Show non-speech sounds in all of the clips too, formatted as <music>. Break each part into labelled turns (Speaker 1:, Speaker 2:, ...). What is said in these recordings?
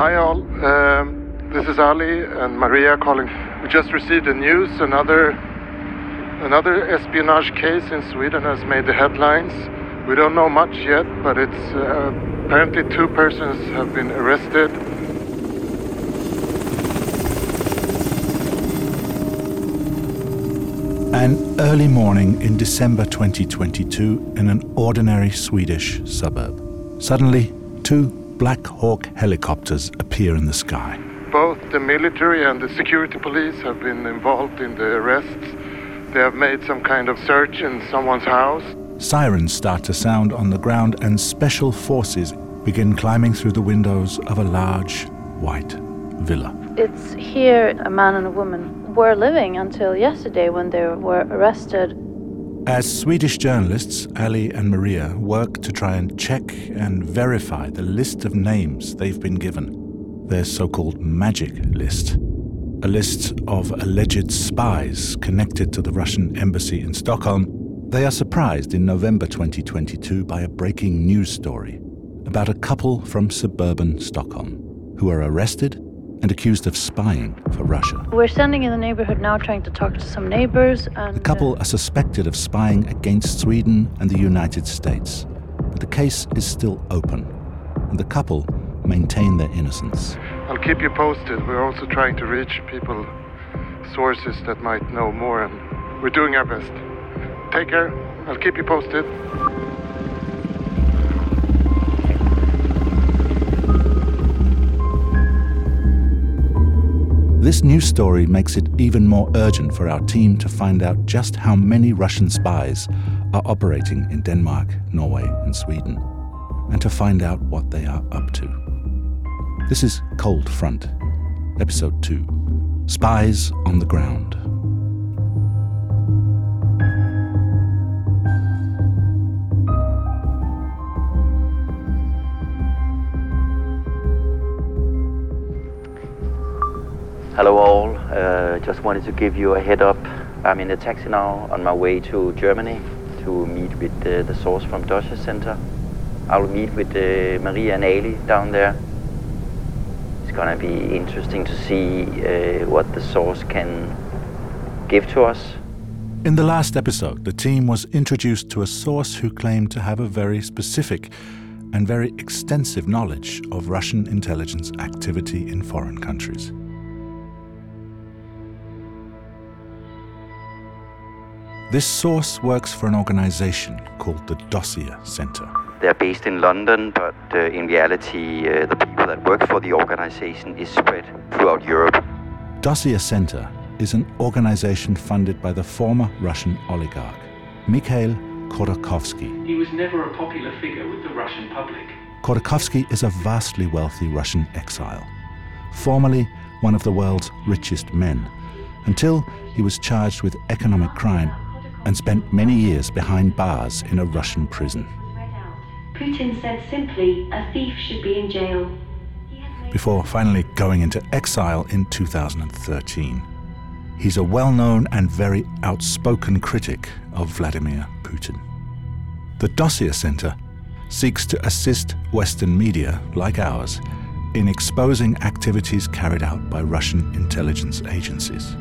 Speaker 1: Hi all, um, this is Ali and Maria calling. We just received the news. Another another espionage case in Sweden has made the headlines. We don't know much yet, but it's uh, apparently two persons have been arrested.
Speaker 2: An early morning in December 2022 in an ordinary Swedish suburb. Suddenly, two Black Hawk helicopters appear in the sky.
Speaker 1: Both the military and the security police have been involved in the arrests. They have made some kind of search in someone's house.
Speaker 2: Sirens start to sound on the ground, and special forces begin climbing through the windows of a large white villa.
Speaker 3: It's here a man and a woman were living until yesterday when they were arrested.
Speaker 2: As Swedish journalists, Ali and Maria work to try and check and verify the list of names they've been given, their so called magic list. A list of alleged spies connected to the Russian embassy in Stockholm. They are surprised in November 2022 by a breaking news story about a couple from suburban Stockholm who are arrested and accused of spying for Russia.
Speaker 3: We're standing in the neighborhood now trying to talk to some neighbors. And,
Speaker 2: The couple uh, are suspected of spying against Sweden and the United States, but the case is still open, and the couple maintain their innocence.
Speaker 1: I'll keep you posted. We're also trying to reach people, sources that might know more, and we're doing our best. Take care. I'll keep you posted.
Speaker 2: This new story makes it even more urgent for our team to find out just how many Russian spies are operating in Denmark, Norway, and Sweden, and to find out what they are up to. This is Cold Front, Episode 2 Spies on the Ground.
Speaker 4: Hello all, uh, just wanted to give you a head up. I'm in a taxi now on my way to Germany to meet with uh, the source from Dossier Center. I'll meet with uh, Maria and Ali down there. It's gonna be interesting to see uh, what the source can give to us.
Speaker 2: In the last episode, the team was introduced to a source who claimed to have a very specific and very extensive knowledge of Russian intelligence activity in foreign countries. This source works for an organization called the Dossier Center.
Speaker 4: They're based in London, but uh, in reality, uh, the people that work for the organization is spread throughout Europe.
Speaker 2: Dossier Center is an organization funded by the former Russian oligarch, Mikhail Khodorkovsky.
Speaker 5: He was never a popular figure with the Russian public.
Speaker 2: Khodorkovsky is a vastly wealthy Russian exile, formerly one of the world's richest men, until he was charged with economic crime and spent many years behind bars in a Russian prison.
Speaker 6: Putin said simply, a thief should be in jail.
Speaker 2: before finally going into exile in 2013. He's a well known and very outspoken critic of Vladimir Putin. The Dossier Center seeks to assist Western media, like ours, in exposing activities carried out by Russian intelligence agencies.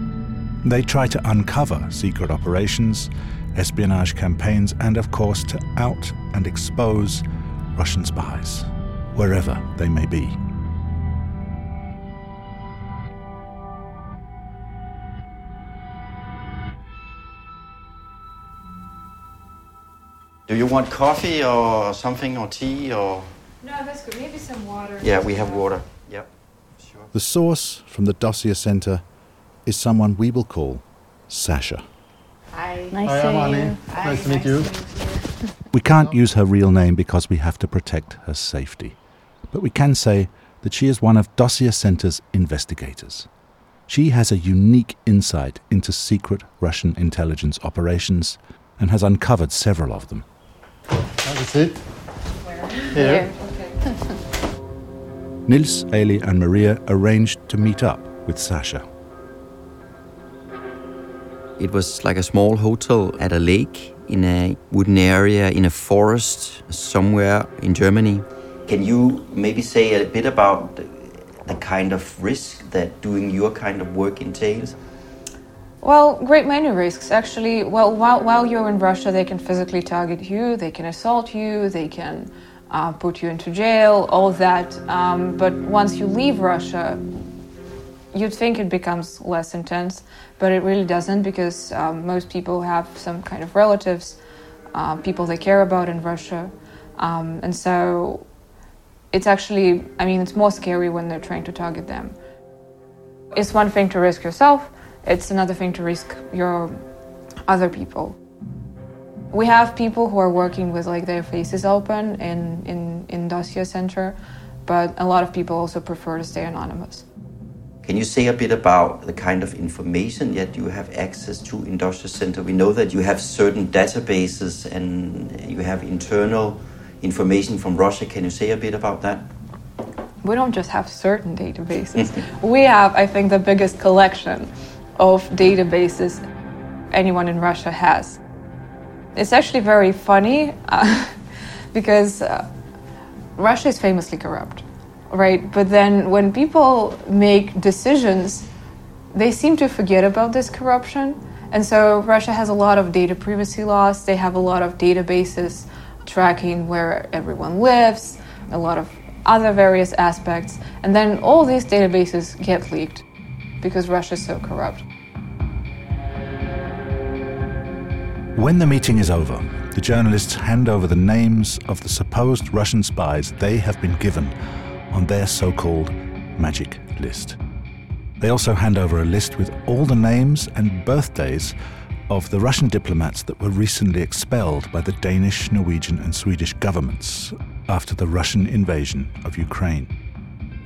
Speaker 2: They try to uncover secret operations, espionage campaigns, and of course to out and expose Russian spies, wherever they may be.
Speaker 4: Do you want coffee or something or tea or?
Speaker 7: No, that's good. Maybe some water.
Speaker 4: Yeah, we have water. Yep. Sure.
Speaker 2: The source from the Dossier Center is someone we will call Sasha.
Speaker 7: Hi.
Speaker 3: Nice
Speaker 8: Hi,
Speaker 3: to
Speaker 8: I'm
Speaker 3: see
Speaker 8: Ali.
Speaker 3: you.
Speaker 8: Nice to meet you.
Speaker 2: We can't use her real name because we have to protect her safety. But we can say that she is one of Dossier Center's investigators. She has a unique insight into secret Russian intelligence operations and has uncovered several of them.
Speaker 8: Have a seat. Here. <laughs>
Speaker 2: Nils, Ali, and Maria arranged to meet up with Sasha.
Speaker 4: It was like a small hotel at a lake in a wooden area in a forest somewhere in Germany. Can you maybe say a bit about the kind of risk that doing your kind of work entails?
Speaker 7: Well, great many risks actually. Well, while, while you're in Russia, they can physically target you, they can assault you, they can uh, put you into jail, all that. Um, but once you leave Russia, you'd think it becomes less intense, but it really doesn't because um, most people have some kind of relatives, uh, people they care about in Russia. Um, and so it's actually, I mean, it's more scary when they're trying to target them. It's one thing to risk yourself, it's another thing to risk your other people. We have people who are working with like their faces open in, in, in dossier center, but a lot of people also prefer to stay anonymous.
Speaker 4: Can you say a bit about the kind of information that you have access to in Dossier Center? We know that you have certain databases and you have internal information from Russia. Can you say a bit about that?
Speaker 7: We don't just have certain databases. <laughs> we have, I think, the biggest collection of databases anyone in Russia has. It's actually very funny <laughs> uh, because uh, Russia is famously corrupt, right? But then when people make decisions, they seem to forget about this corruption. And so Russia has a lot of data privacy laws, they have a lot of databases tracking where everyone lives, a lot of other various aspects. And then all these databases get leaked because Russia is so corrupt.
Speaker 2: When the meeting is over, the journalists hand over the names of the supposed Russian spies they have been given on their so called magic list. They also hand over a list with all the names and birthdays of the Russian diplomats that were recently expelled by the Danish, Norwegian, and Swedish governments after the Russian invasion of Ukraine.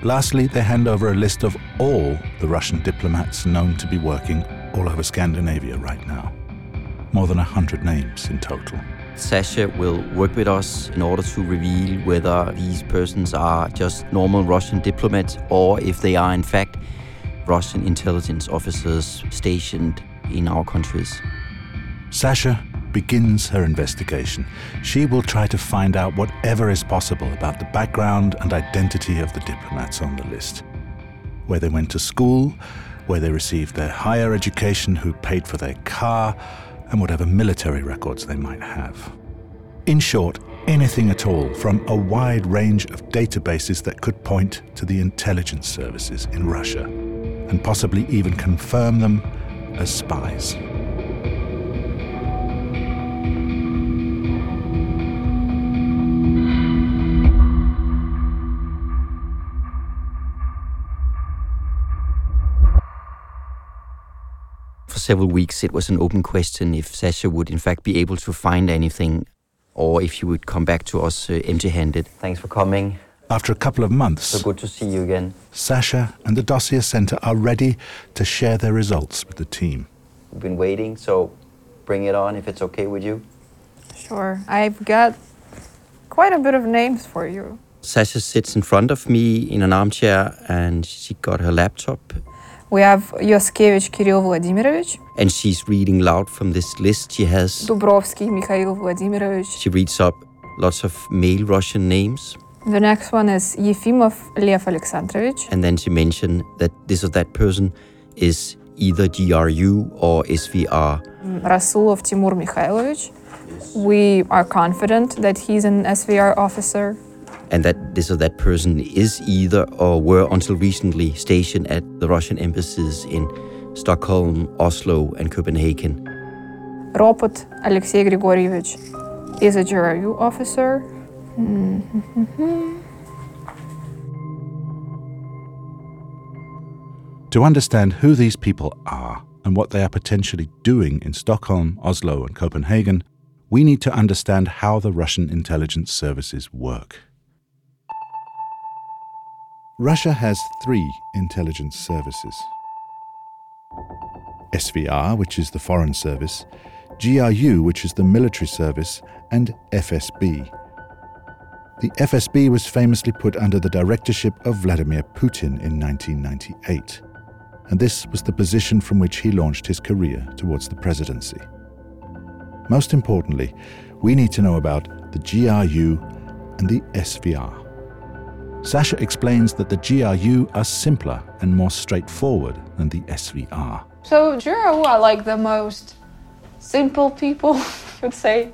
Speaker 2: Lastly, they hand over a list of all the Russian diplomats known to be working all over Scandinavia right now. More than 100 names in total.
Speaker 4: Sasha will work with us in order to reveal whether these persons are just normal Russian diplomats or if they are, in fact, Russian intelligence officers stationed in our countries.
Speaker 2: Sasha begins her investigation. She will try to find out whatever is possible about the background and identity of the diplomats on the list. Where they went to school, where they received their higher education, who paid for their car, and whatever military records they might have. In short, anything at all from a wide range of databases that could point to the intelligence services in Russia, and possibly even confirm them as spies.
Speaker 4: Several weeks, it was an open question if Sasha would, in fact, be able to find anything or if he would come back to us uh, empty handed. Thanks for coming.
Speaker 2: After a couple of months,
Speaker 4: So good to see you again.
Speaker 2: Sasha and the Dossier Center are ready to share their results with the team.
Speaker 4: We've been waiting, so bring it on if it's okay with you.
Speaker 7: Sure. I've got quite a bit of names for you.
Speaker 4: Sasha sits in front of me in an armchair and she got her laptop
Speaker 7: We have Yoskevich Kirill Vladimirovich,
Speaker 4: and she's reading loud from this list she has.
Speaker 7: Dubrovsky Mikhail Vladimirovich.
Speaker 4: She reads up lots of male Russian names
Speaker 7: The next one is Yefimov Lev Alexandrovich.
Speaker 4: and then she mentioned that this or that person is either GRU or SVR.
Speaker 7: Mm, Rasulov Timur Mikhailovich. We are confident that he's an SVR officer.
Speaker 4: And that this or that person is either or were until recently stationed at the Russian embassies in Stockholm, Oslo, and Copenhagen.
Speaker 7: Ropot Alexei Grigorievich is a GRU officer. Mm-hmm.
Speaker 2: To understand who these people are and what they are potentially doing in Stockholm, Oslo, and Copenhagen, we need to understand how the Russian intelligence services work. Russia has three intelligence services SVR, which is the Foreign Service, GRU, which is the military service, and FSB. The FSB was famously put under the directorship of Vladimir Putin in 1998, and this was the position from which he launched his career towards the presidency. Most importantly, we need to know about the GRU and the SVR. Sasha explains that the GRU are simpler and more straightforward than the SVR.
Speaker 7: So GRU are like the most simple people, I <laughs> would say,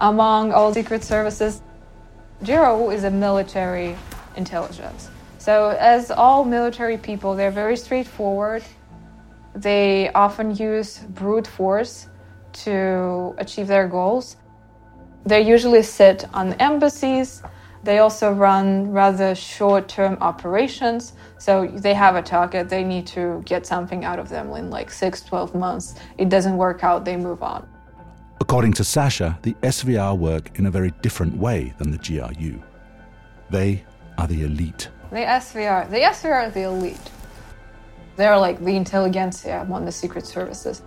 Speaker 7: among all secret services. GRU is a military intelligence. So, as all military people, they're very straightforward. They often use brute force to achieve their goals. They usually sit on embassies. They also run rather short term operations. So they have a target, they need to get something out of them in like 6, 12 months. It doesn't work out, they move on.
Speaker 2: According to Sasha, the SVR work in a very different way than the GRU. They are the elite.
Speaker 7: The SVR, the SVR are the elite. They're like the intelligentsia among the secret services.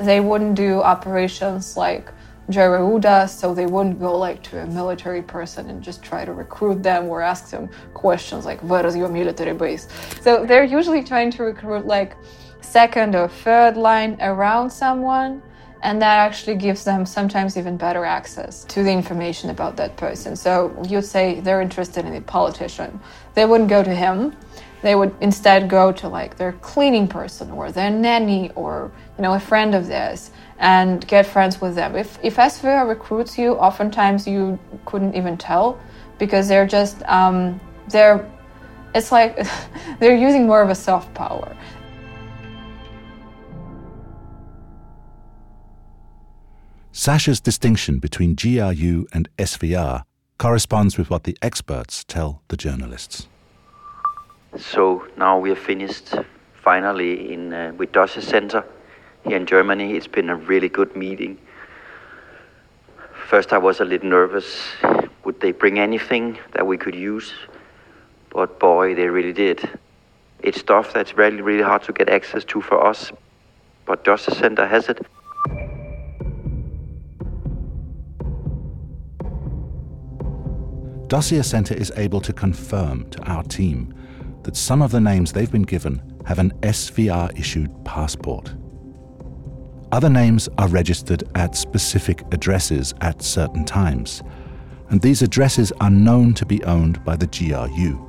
Speaker 7: They wouldn't do operations like Does, so they wouldn't go like to a military person and just try to recruit them or ask them questions like, where is your military base? So they're usually trying to recruit like second or third line around someone and that actually gives them sometimes even better access to the information about that person. So you'd say they're interested in a politician. They wouldn't go to him. They would instead go to like their cleaning person or their nanny or you know a friend of theirs and get friends with them. If if SVR recruits you, oftentimes you couldn't even tell because they're just um, they're it's like <laughs> they're using more of a soft power.
Speaker 2: Sasha's distinction between GRU and SVR corresponds with what the experts tell the journalists.
Speaker 9: So now we are finished finally in uh, with Dossier Center here in Germany. It's been a really good meeting. First, I was a little nervous. Would they bring anything that we could use? But boy, they really did. It's stuff that's really, really hard to get access to for us. But Dossier Center has it.
Speaker 2: Dossier Center is able to confirm to our team that some of the names they've been given have an SVR issued passport. Other names are registered at specific addresses at certain times, and these addresses are known to be owned by the GRU.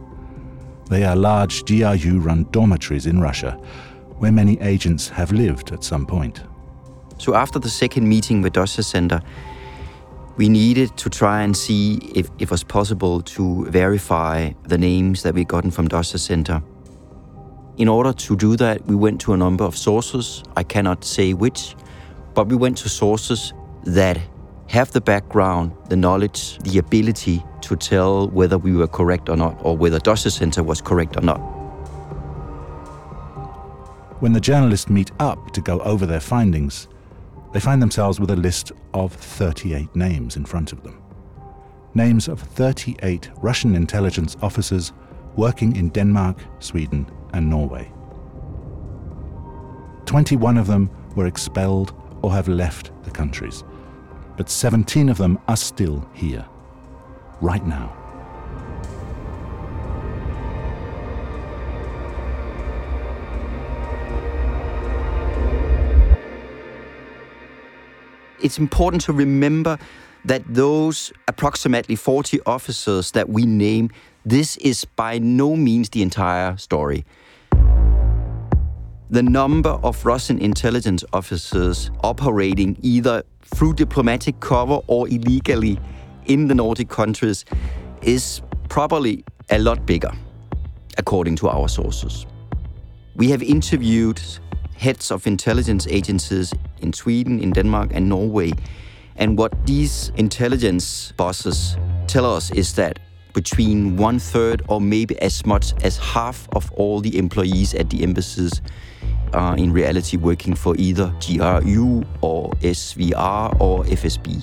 Speaker 2: They are large GRU run dormitories in Russia where many agents have lived at some point.
Speaker 4: So, after the second meeting with Dossier Center, we needed to try and see if it was possible to verify the names that we'd gotten from Dossier Center. In order to do that, we went to a number of sources. I cannot say which, but we went to sources that have the background, the knowledge, the ability to tell whether we were correct or not, or whether Dossier Center was correct or not.
Speaker 2: When the journalists meet up to go over their findings, they find themselves with a list of 38 names in front of them. Names of 38 Russian intelligence officers working in Denmark, Sweden, and Norway. 21 of them were expelled or have left the countries, but 17 of them are still here, right now.
Speaker 4: It's important to remember that those approximately 40 officers that we name, this is by no means the entire story. The number of Russian intelligence officers operating either through diplomatic cover or illegally in the Nordic countries is probably a lot bigger, according to our sources. We have interviewed heads of intelligence agencies in Sweden, in Denmark, and Norway. And what these intelligence bosses tell us is that between one third or maybe as much as half of all the employees at the embassies are in reality working for either GRU or SVR or FSB.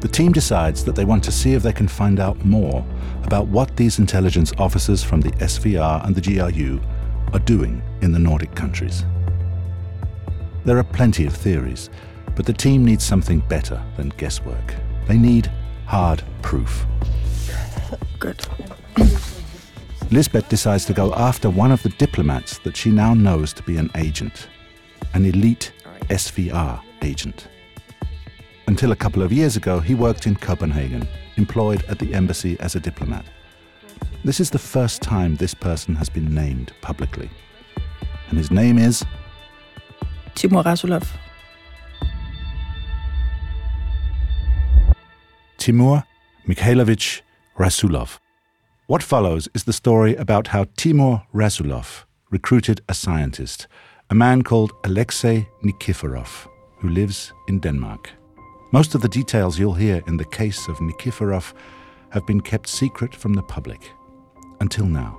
Speaker 2: The team decides that they want to see if they can find out more about what these intelligence officers from the SVR and the GRU are doing in the Nordic countries. There are plenty of theories, but the team needs something better than guesswork. They need hard proof.
Speaker 10: Good.
Speaker 2: Lisbeth decides to go after one of the diplomats that she now knows to be an agent, an elite SVR agent. Until a couple of years ago, he worked in Copenhagen, employed at the embassy as a diplomat. This is the first time this person has been named publicly. And his name is
Speaker 10: Timur Rasulov.
Speaker 2: Timur Mikhailovich Rasulov. What follows is the story about how Timur Rasulov recruited a scientist, a man called Alexei Nikiforov, who lives in Denmark. Most of the details you'll hear in the case of Nikiforov have been kept secret from the public until now.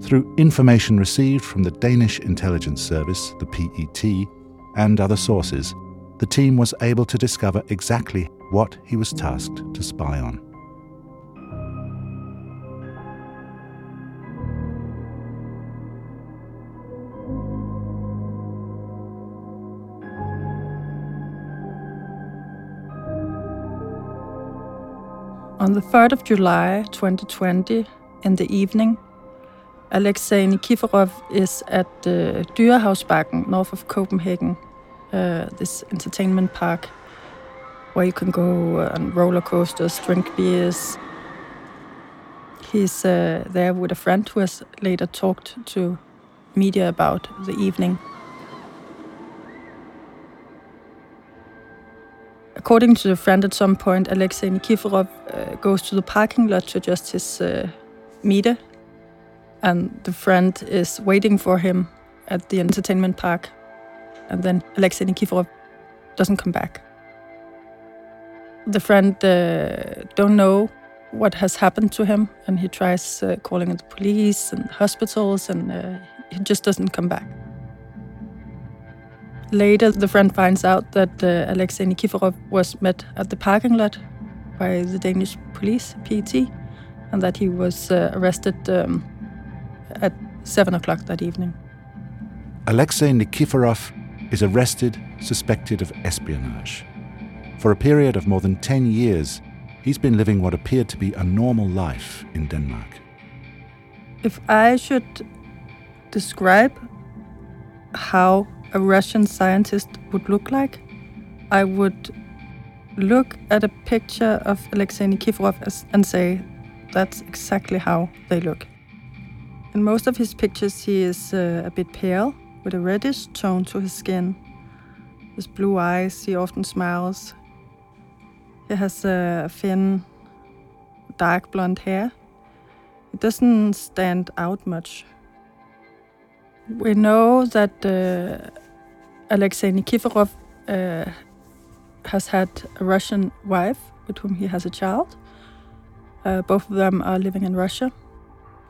Speaker 2: Through information received from the Danish Intelligence Service, the PET, and other sources, the team was able to discover exactly what he was tasked to spy on.
Speaker 10: On the 3rd of July 2020, in the evening, Alexei Nikiforov is at the Dyrehavsbakken north of Copenhagen, uh, this entertainment park where you can go on roller coasters, drink beers. He's uh, there with a friend who has later talked to media about the evening. According to the friend, at some point, Alexei Nikiforov uh, goes to the parking lot to adjust his uh, meter, and the friend is waiting for him at the entertainment park. And then Alexei Nikiforov doesn't come back. The friend uh, don't know what has happened to him, and he tries uh, calling the police and hospitals, and uh, he just doesn't come back. Later, the friend finds out that uh, Alexei Nikiforov was met at the parking lot by the Danish police, PET, and that he was uh, arrested um, at 7 o'clock that evening.
Speaker 2: Alexei Nikiforov is arrested, suspected of espionage. For a period of more than 10 years, he's been living what appeared to be a normal life in Denmark.
Speaker 10: If I should describe how a Russian scientist would look like, I would look at a picture of Alexei Nikiforov and say, that's exactly how they look. In most of his pictures, he is uh, a bit pale, with a reddish tone to his skin. His blue eyes, he often smiles. He has a thin, dark blonde hair. It doesn't stand out much. We know that uh, Alexei Nikiforov uh, has had a Russian wife with whom he has a child. Uh, both of them are living in Russia.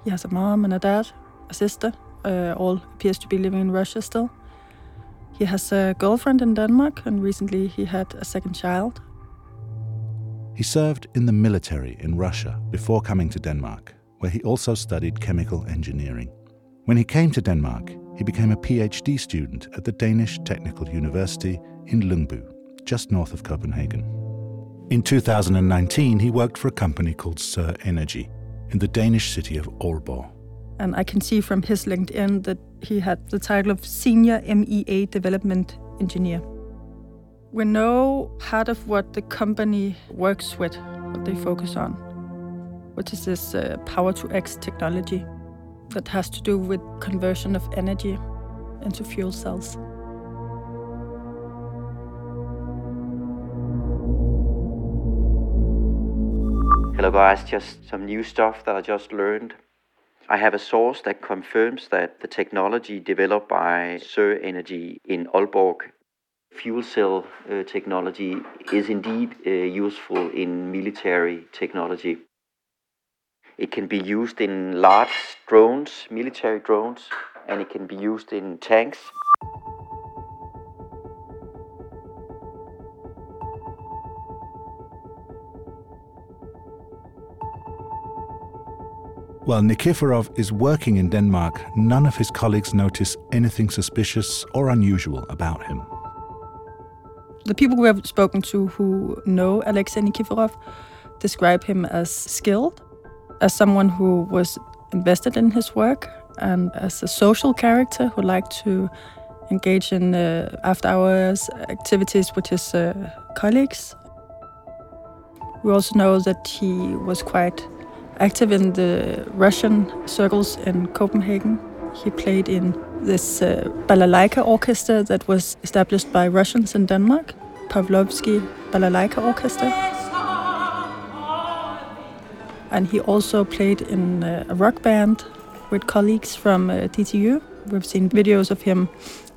Speaker 10: He has a mom and a dad, a sister. Uh, all appears to be living in Russia still. He has a girlfriend in Denmark, and recently he had a second child.
Speaker 2: He served in the military in Russia before coming to Denmark, where he also studied chemical engineering. When he came to Denmark, he became a PhD student at the Danish Technical University in Lyngby, just north of Copenhagen. In 2019, he worked for a company called Sir Energy in the Danish city of Aalborg.
Speaker 10: And I can see from his LinkedIn that he had the title of Senior MEA Development Engineer. We know part of what the company works with, what they focus on, which is this uh, power to X technology that has to do with conversion of energy into fuel cells.
Speaker 4: Hello guys, just some new stuff that I just learned. I have a source that confirms that the technology developed by SerEnergy in Aalborg, fuel cell uh, technology, is indeed uh, useful in military technology. It can be used in large drones, military drones, and it can be used in tanks.
Speaker 2: While Nikiforov is working in Denmark, none of his colleagues notice anything suspicious or unusual about him.
Speaker 10: The people we have spoken to who know Alexei Nikiforov describe him as skilled, as someone who was invested in his work, and as a social character who liked to engage in uh, after hours activities with his uh, colleagues. We also know that he was quite active in the Russian circles in Copenhagen. He played in this uh, balalaika orchestra that was established by Russians in Denmark, Pavlovsky Balalaika Orchestra. And he also played in uh, a rock band with colleagues from uh, DTU. We've seen videos of him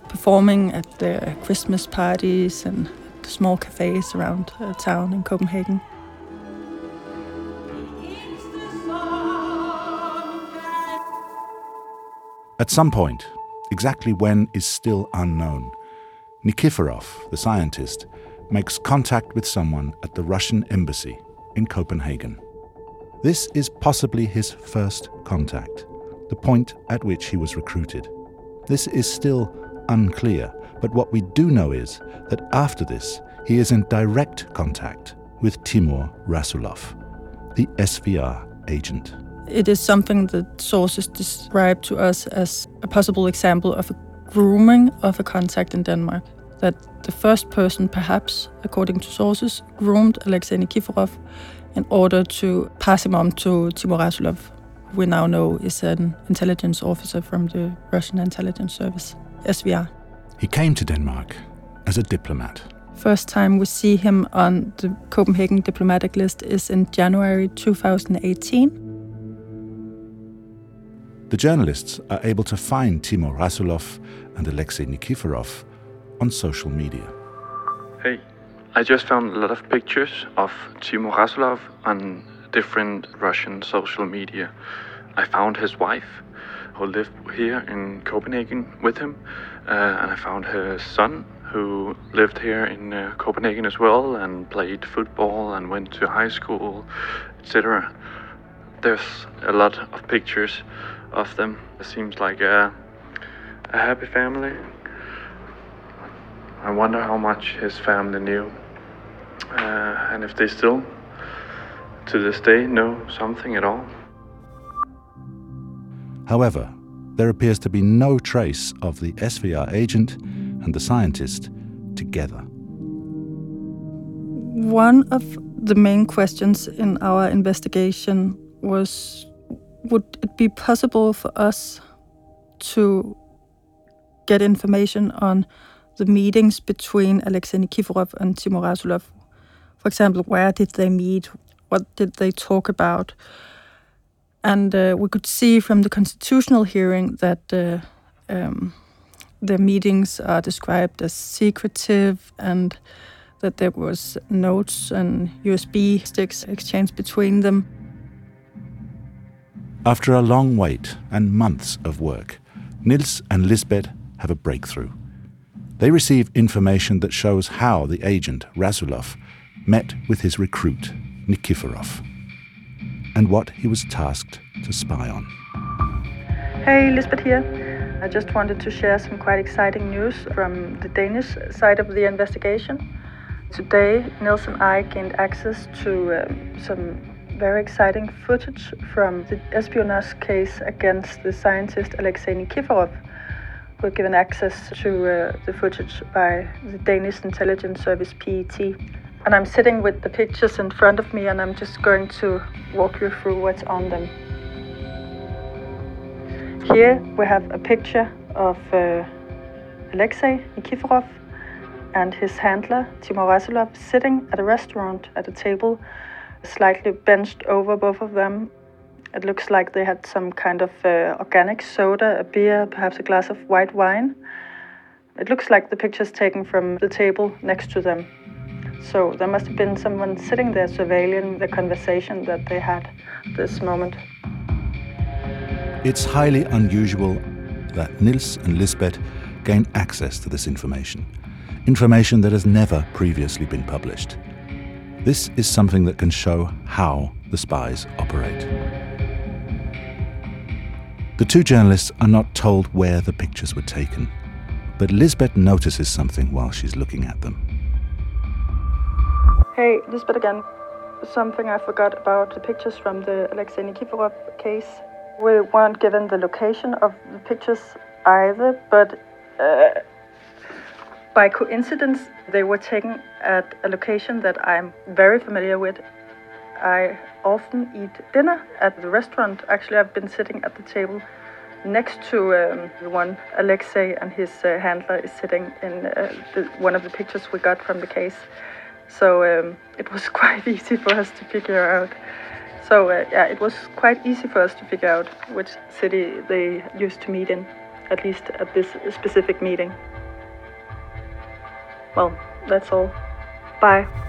Speaker 10: performing at the Christmas parties and small cafes around uh, town in Copenhagen.
Speaker 2: At some point, exactly when is still unknown, Nikiforov, the scientist, makes contact with someone at the Russian embassy in Copenhagen. This is possibly his first contact, the point at which he was recruited. This is still unclear, but what we do know is that after this, he is in direct contact with Timur Rasulov, the SVR agent.
Speaker 10: It is something that sources describe to us as a possible example of a grooming of a contact in Denmark. That the first person, perhaps, according to sources, groomed Alexei Nikiforov in order to pass him on to Timur Rasulov, who we now know is an intelligence officer from the Russian intelligence service, SVR.
Speaker 2: He came to Denmark as a diplomat.
Speaker 10: First time we see him on the Copenhagen diplomatic list is in January 2018
Speaker 2: the journalists are able to find Timur Rasulov and Alexei Nikiforov on social media.
Speaker 11: Hey, I just found a lot of pictures of Timur Rasulov on different Russian social media. I found his wife, who lived here in Copenhagen with him, uh, and I found her son, who lived here in uh, Copenhagen as well and played football and went to high school, etc. There's a lot of pictures of them. It seems like a, a happy family. I wonder how much his family knew, uh, and if they still, to this day, know something at all.
Speaker 2: However, there appears to be no trace of the SVR agent and the scientist together.
Speaker 10: One of the main questions in our investigation was would it be possible for us to get information on the meetings between Alexei Nikiforov and Timur Rasulov? For example, where did they meet? What did they talk about? And uh, we could see from the constitutional hearing that uh, um, the meetings are described as secretive and that there was notes and USB sticks exchanged between them.
Speaker 2: After a long wait and months of work, Nils and Lisbeth have a breakthrough. They receive information that shows how the agent, Rasulov, met with his recruit, Nikiforov, and what he was tasked to spy on.
Speaker 10: Hey, Lisbeth here. I just wanted to share some quite exciting news from the Danish side of the investigation. Today, Nils and I gained access to um, some very exciting footage from the espionage case against the scientist Alexei Nikiforov. We're given access to uh, the footage by the Danish intelligence service PET. And I'm sitting with the pictures in front of me and I'm just going to walk you through what's on them. Here we have a picture of uh, Alexei Nikiforov and his handler Timur Rasulov sitting at a restaurant at a table slightly benched over both of them. It looks like they had some kind of uh, organic soda, a beer, perhaps a glass of white wine. It looks like the picture's taken from the table next to them. So there must have been someone sitting there surveilling the conversation that they had this moment.
Speaker 2: It's highly unusual that Nils and Lisbeth gain access to this information, information that has never previously been published. This is something that can show how the spies operate. The two journalists are not told where the pictures were taken, but Lisbeth notices something while she's looking at them.
Speaker 10: Hey, Lisbeth again. Something I forgot about the pictures from the Alexei Nikiforov case. We weren't given the location of the pictures either, but uh, by coincidence, they were taken at a location that I'm very familiar with. I often eat dinner at the restaurant. Actually, I've been sitting at the table next to um, the one Alexei and his uh, handler is sitting in uh, the, one of the pictures we got from the case. So um, it was <laughs> quite easy for us to figure out. So uh, yeah, it was quite easy for us to figure out which city they used to meet in, at least at this specific meeting. Well, that's all. Bye.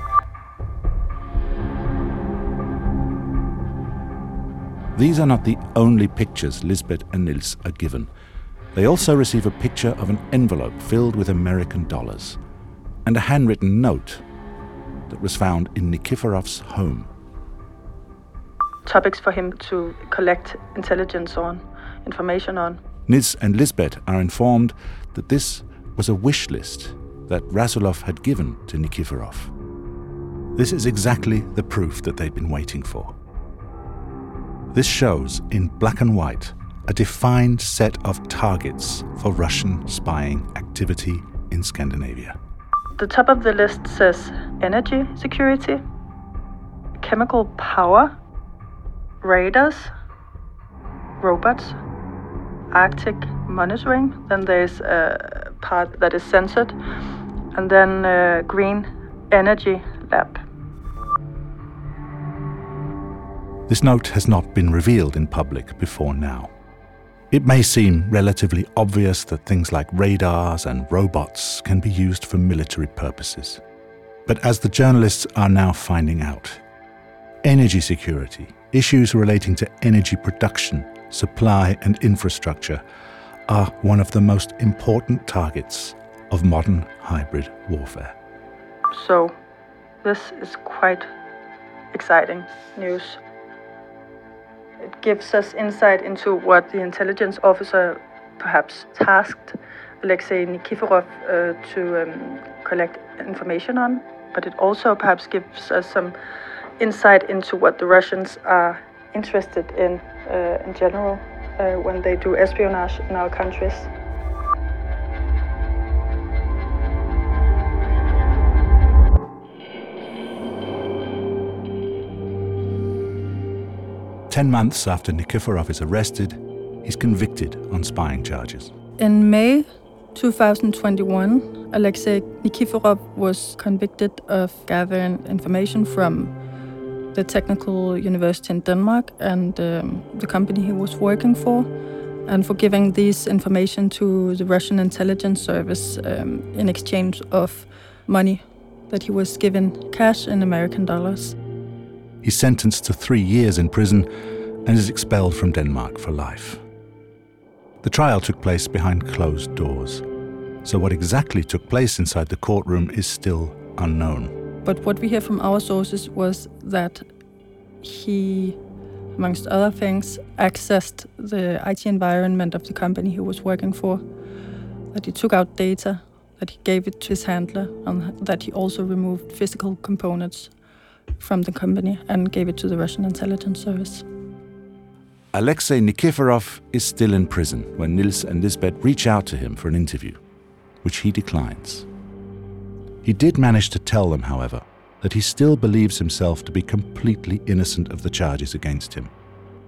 Speaker 2: These are not the only pictures Lisbeth and Nils are given. They also receive a picture of an envelope filled with American dollars and a handwritten note that was found in Nikiforov's home.
Speaker 10: Topics for him to collect intelligence on, information on.
Speaker 2: Nils and Lisbeth are informed that this was a wish list that Rasulov had given to Nikiforov. This is exactly the proof that they'd been waiting for. This shows, in black and white, a defined set of targets for Russian spying activity in Scandinavia.
Speaker 10: The top of the list says energy security, chemical power, radars, robots, Arctic monitoring. Then there's a part that is censored, and then uh, green energy lab.
Speaker 2: This note has not been revealed in public before now. It may seem relatively obvious that things like radars and robots can be used for military purposes. But as the journalists are now finding out, energy security, issues relating to energy production, supply, and infrastructure are one of the most important targets of modern hybrid warfare.
Speaker 10: So, this is quite exciting news. It gives us insight into what the intelligence officer perhaps tasked Alexei Nikiforov uh, to um, collect information on, but it also perhaps gives us some insight into what the Russians are interested in uh, in general uh, when they do espionage in our countries.
Speaker 2: Ten months after Nikiforov is arrested, he's convicted on spying charges.
Speaker 10: In May 2021, Alexei Nikiforov was convicted of gathering information from the Technical University in Denmark and um, the company he was working for, and for giving this information to the Russian intelligence service um, in exchange of money that he was given cash in American dollars.
Speaker 2: He's sentenced to three years in prison and is expelled from Denmark for life. The trial took place behind closed doors, so what exactly took place inside the courtroom is still unknown.
Speaker 10: But what we hear from our sources was that he, amongst other things, accessed the IT environment of the company he was working for, that he took out data, that he gave it to his handler, and that he also removed physical components from the company and gave it to the Russian intelligence service.
Speaker 2: Alexei Nikiforov is still in prison when Nils and Lisbeth reach out to him for an interview, which he declines. He did manage to tell them, however, that he still believes himself to be completely innocent of the charges against him,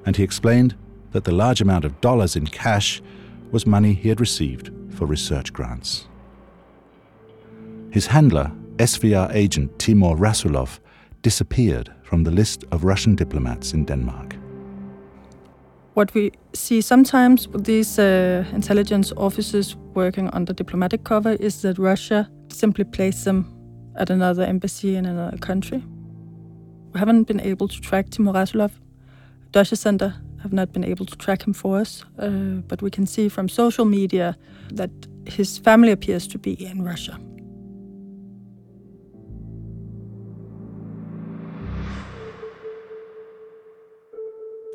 Speaker 2: and he explained that the large amount of dollars in cash was money he had received for research grants. His handler, SVR agent Timur Rasulov, disappeared from the list of Russian diplomats in Denmark.
Speaker 10: What we see sometimes with these uh, intelligence officers working under diplomatic cover is that Russia simply places them at another embassy in another country. We haven't been able to track Timur Rasulov. Dossier Center have not been able to track him for us, uh, but we can see from social media that his family appears to be in Russia.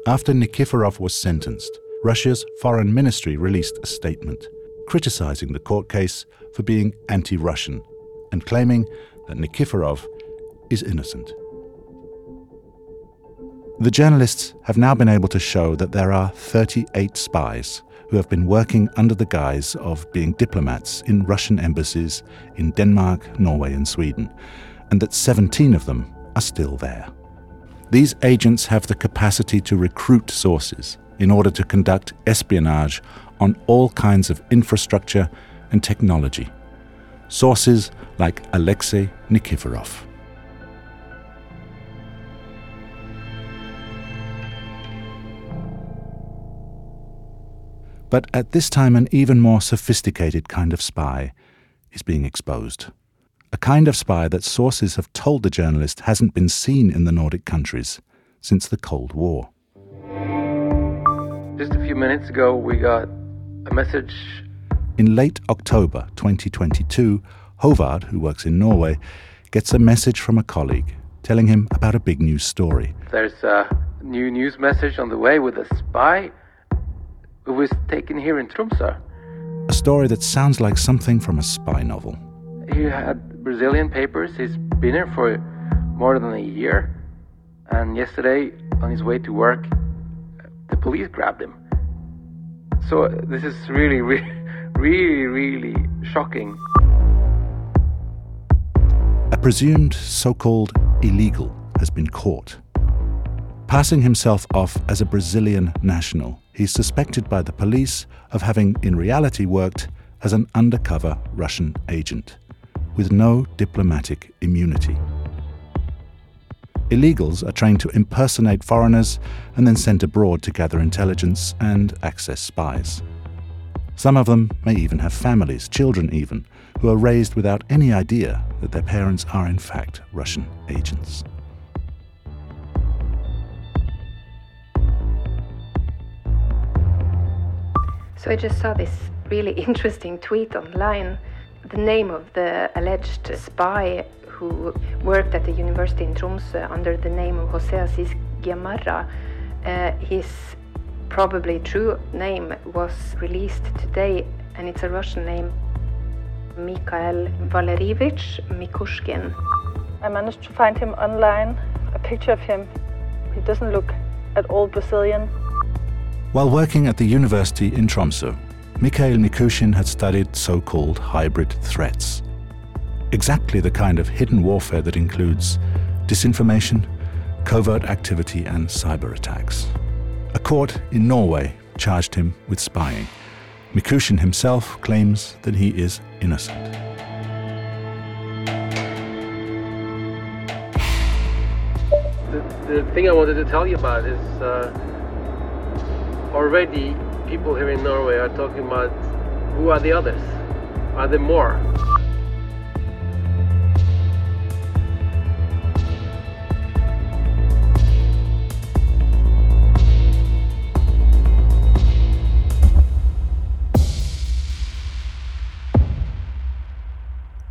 Speaker 2: After Nikiforov was sentenced, Russia's foreign ministry released a statement criticizing the court case for being anti Russian and claiming that Nikiforov is innocent. The journalists have now been able to show that there are 38 spies who have been working under the guise of being diplomats in Russian embassies in Denmark, Norway, and Sweden, and that 17 of them are still there. These agents have the capacity to recruit sources in order to conduct espionage on all kinds of infrastructure and technology. Sources like Alexei Nikiforov. But at this time, an even more sophisticated kind of spy is being exposed. A kind of spy that sources have told the journalist hasn't been seen in the Nordic countries since the Cold War.
Speaker 12: Just a few minutes ago, we got a message.
Speaker 2: In late October 2022, Hovard, who works in Norway, gets a message from a colleague telling him about a big news story.
Speaker 12: There's a new news message on the way with a spy who was taken here in Tromsø.
Speaker 2: A story that sounds like something from a spy novel.
Speaker 12: He had Brazilian papers. He's been here for more than a year. And yesterday, on his way to work, the police grabbed him. So uh, this is really, <laughs> really, really, really shocking.
Speaker 2: A presumed so called illegal has been caught. Passing himself off as a Brazilian national, he's suspected by the police of having in reality worked as an undercover Russian agent, with no diplomatic immunity. Illegals are trained to impersonate foreigners and then sent abroad to gather intelligence and access spies. Some of them may even have families, children even, who are raised without any idea that their parents are in fact Russian agents.
Speaker 13: So I just saw this really <laughs> interesting tweet online. The name of the alleged spy who worked at the university in Tromsø under the name of Jose Assis Giammaria, uh, his probably true name was released today, and it's a Russian name, Mikhail Valerievich Mikushin.
Speaker 10: I managed to find him online, a picture of him. He doesn't look at all Brazilian.
Speaker 2: While working at the university in Tromsø, Mikhail Mikushin had studied so called hybrid threats. Exactly the kind of hidden warfare that includes disinformation, covert activity, and cyber attacks. A court in Norway charged him with spying. Mikushin himself claims that he is innocent.
Speaker 12: The, the thing I wanted to tell you about is uh, already people here in Norway are talking about who are the others? Are there more?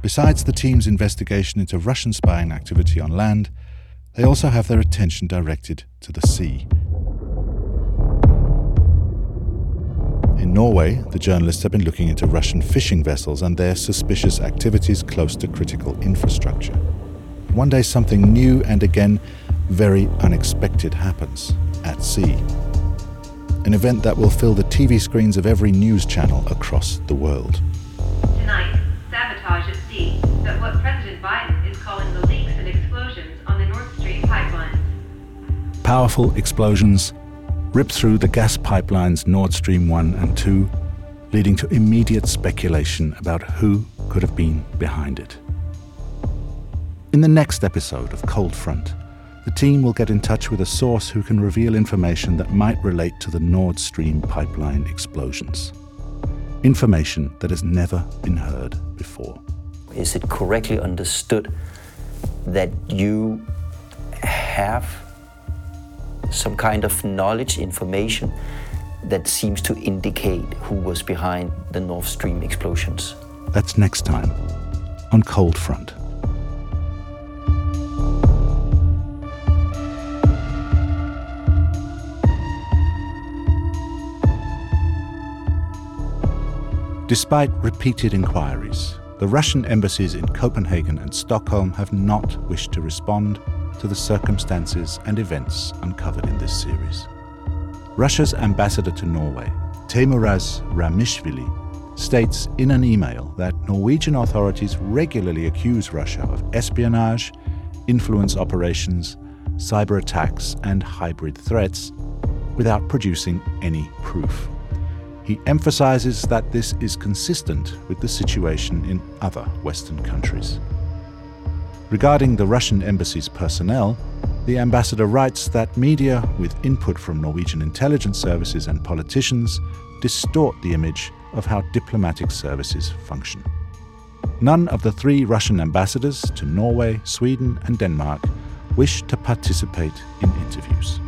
Speaker 2: Besides the team's investigation into Russian spying activity on land, they also have their attention directed to the sea. Norway, the journalists have been looking into Russian fishing vessels and their suspicious activities close to critical infrastructure. One day, something new and again very unexpected happens at sea. An event that will fill the TV screens of every news channel across the world.
Speaker 14: Tonight, sabotage at sea, but what President Biden is calling the leaks and explosions on the Nord Stream pipeline.
Speaker 2: Powerful explosions rip through the gas pipelines Nord Stream 1 and 2, leading to immediate speculation about who could have been behind it. In the next episode of Cold Front, the team will get in touch with a source who can reveal information that might relate to the Nord Stream pipeline explosions. Information that has never been heard before.
Speaker 15: Is it correctly understood that you have some kind of knowledge, information that seems to indicate who was behind the Nord Stream explosions?
Speaker 2: That's next time on Cold Front. Despite repeated inquiries, the Russian embassies in Copenhagen and Stockholm have not wished to respond to the circumstances and events uncovered in this series. Russia's ambassador to Norway, Teimuraz Ramishvili, states in an email that Norwegian authorities regularly accuse Russia of espionage, influence operations, cyber attacks, and hybrid threats without producing any proof. He emphasizes that this is consistent with the situation in other Western countries. Regarding the Russian embassy's personnel, the ambassador writes that media, with input from Norwegian intelligence services and politicians, distort the image of how diplomatic services function. None of the three Russian ambassadors to Norway, Sweden, and Denmark wish to participate in interviews.